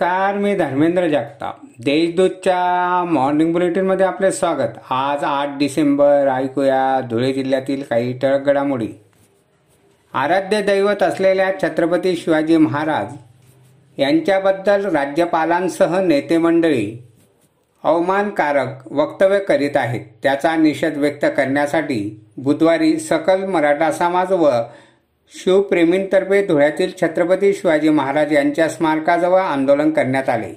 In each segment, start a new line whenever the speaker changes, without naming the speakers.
नमस्कार मी धर्मेंद्र जगताप. देशदूतच्या मॉर्निंग बुलेटिनमध्ये आपले स्वागत. आज आठ डिसेंबर ऐकूया धुळे जिल्ह्यातील काही ठळक घडामोडी. आराध्य दैवत असलेल्या छत्रपती शिवाजी महाराज यांच्याबद्दल राज्यपालांसह नेते मंडळी अवमानकारक वक्तव्य करीत आहेत. त्याचा निषेध व्यक्त करण्यासाठी बुधवारी सकल मराठा समाज व शिवप्रेमींतर्फे धुळ्यातील छत्रपती शिवाजी महाराज यांच्या स्मारकाजवळ आंदोलन करण्यात आले.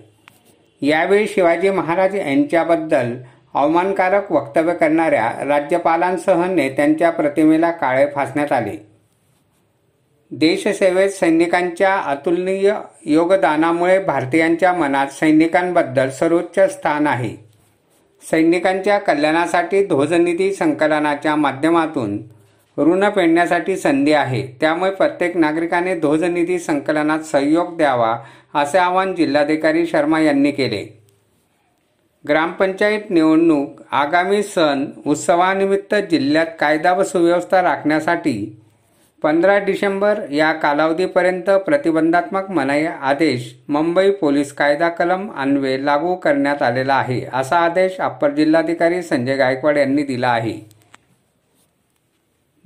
यावेळी शिवाजी महाराज यांच्याबद्दल अवमानकारक वक्तव्य करणाऱ्या राज्यपालांसह नेत्यांच्या प्रतिमेला काळे फासण्यात आले. देशसेवेत सैनिकांच्या अतुलनीय योगदानामुळे भारतीयांच्या मनात सैनिकांबद्दल सर्वोच्च स्थान आहे. सैनिकांच्या कल्याणासाठी ध्वजनिधी संकलनाच्या माध्यमातून ऋण फेडण्यासाठी संधी आहे. त्यामुळे प्रत्येक नागरिकाने ध्वजनिधी संकलनात सहयोग द्यावा असे आवाहन जिल्हाधिकारी शर्मा यांनी केले. ग्रामपंचायत निवडणूक आगामी सण उत्सवानिमित्त जिल्ह्यात कायदा व सुव्यवस्था राखण्यासाठी पंधरा डिसेंबर या कालावधीपर्यंत प्रतिबंधात्मक मनाई आदेश मुंबई पोलीस कायदा कलम अन्वये लागू करण्यात आलेला आहे असा आदेश अप्पर जिल्हाधिकारी संजय गायकवाड यांनी दिला आहे.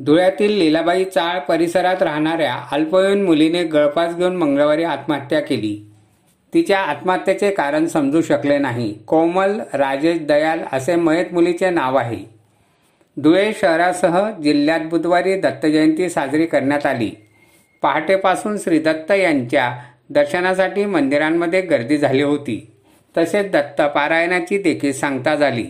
धुळ्यातील लीलाबाई चाळ परिसरात राहणाऱ्या अल्पवयीन मुलीने गळफास घेऊन मंगळवारी आत्महत्या केली. तिच्या आत्महत्येचे कारण समजू शकले नाही. कोमल राजेश दयाल असे मयत मुलीचे नाव आहे. धुळे शहरासह जिल्ह्यात बुधवारी दत्तजयंती साजरी करण्यात आली. पहाटेपासून श्री दत्त यांच्या दर्शनासाठी मंदिरांमध्ये गर्दी झाली होती. तसेच दत्त पारायणाची देखील सांगता झाली.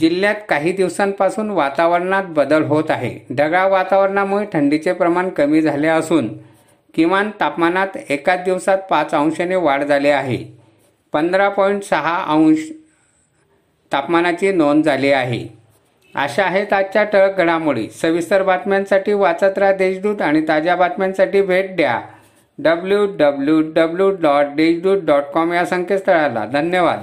जिल्ह्यात काही दिवसांपासून वातावरणात बदल होत आहे. ढगाळ वातावरणामुळे थंडीचे प्रमाण कमी झाले असून किमान तापमानात एकाच दिवसात पाच अंशाने वाढ झाली आहे. पंधरा पॉईंट सहा अंश तापमानाची नोंद झाली आहे. अशा आहेत आजच्या टळक घडामोडी. सविस्तर बातम्यांसाठी वाचत राहा देशदूत आणि ताज्या बातम्यांसाठी भेट द्या. W W W dot Deshdoot dot com या संकेतस्थळाला. धन्यवाद.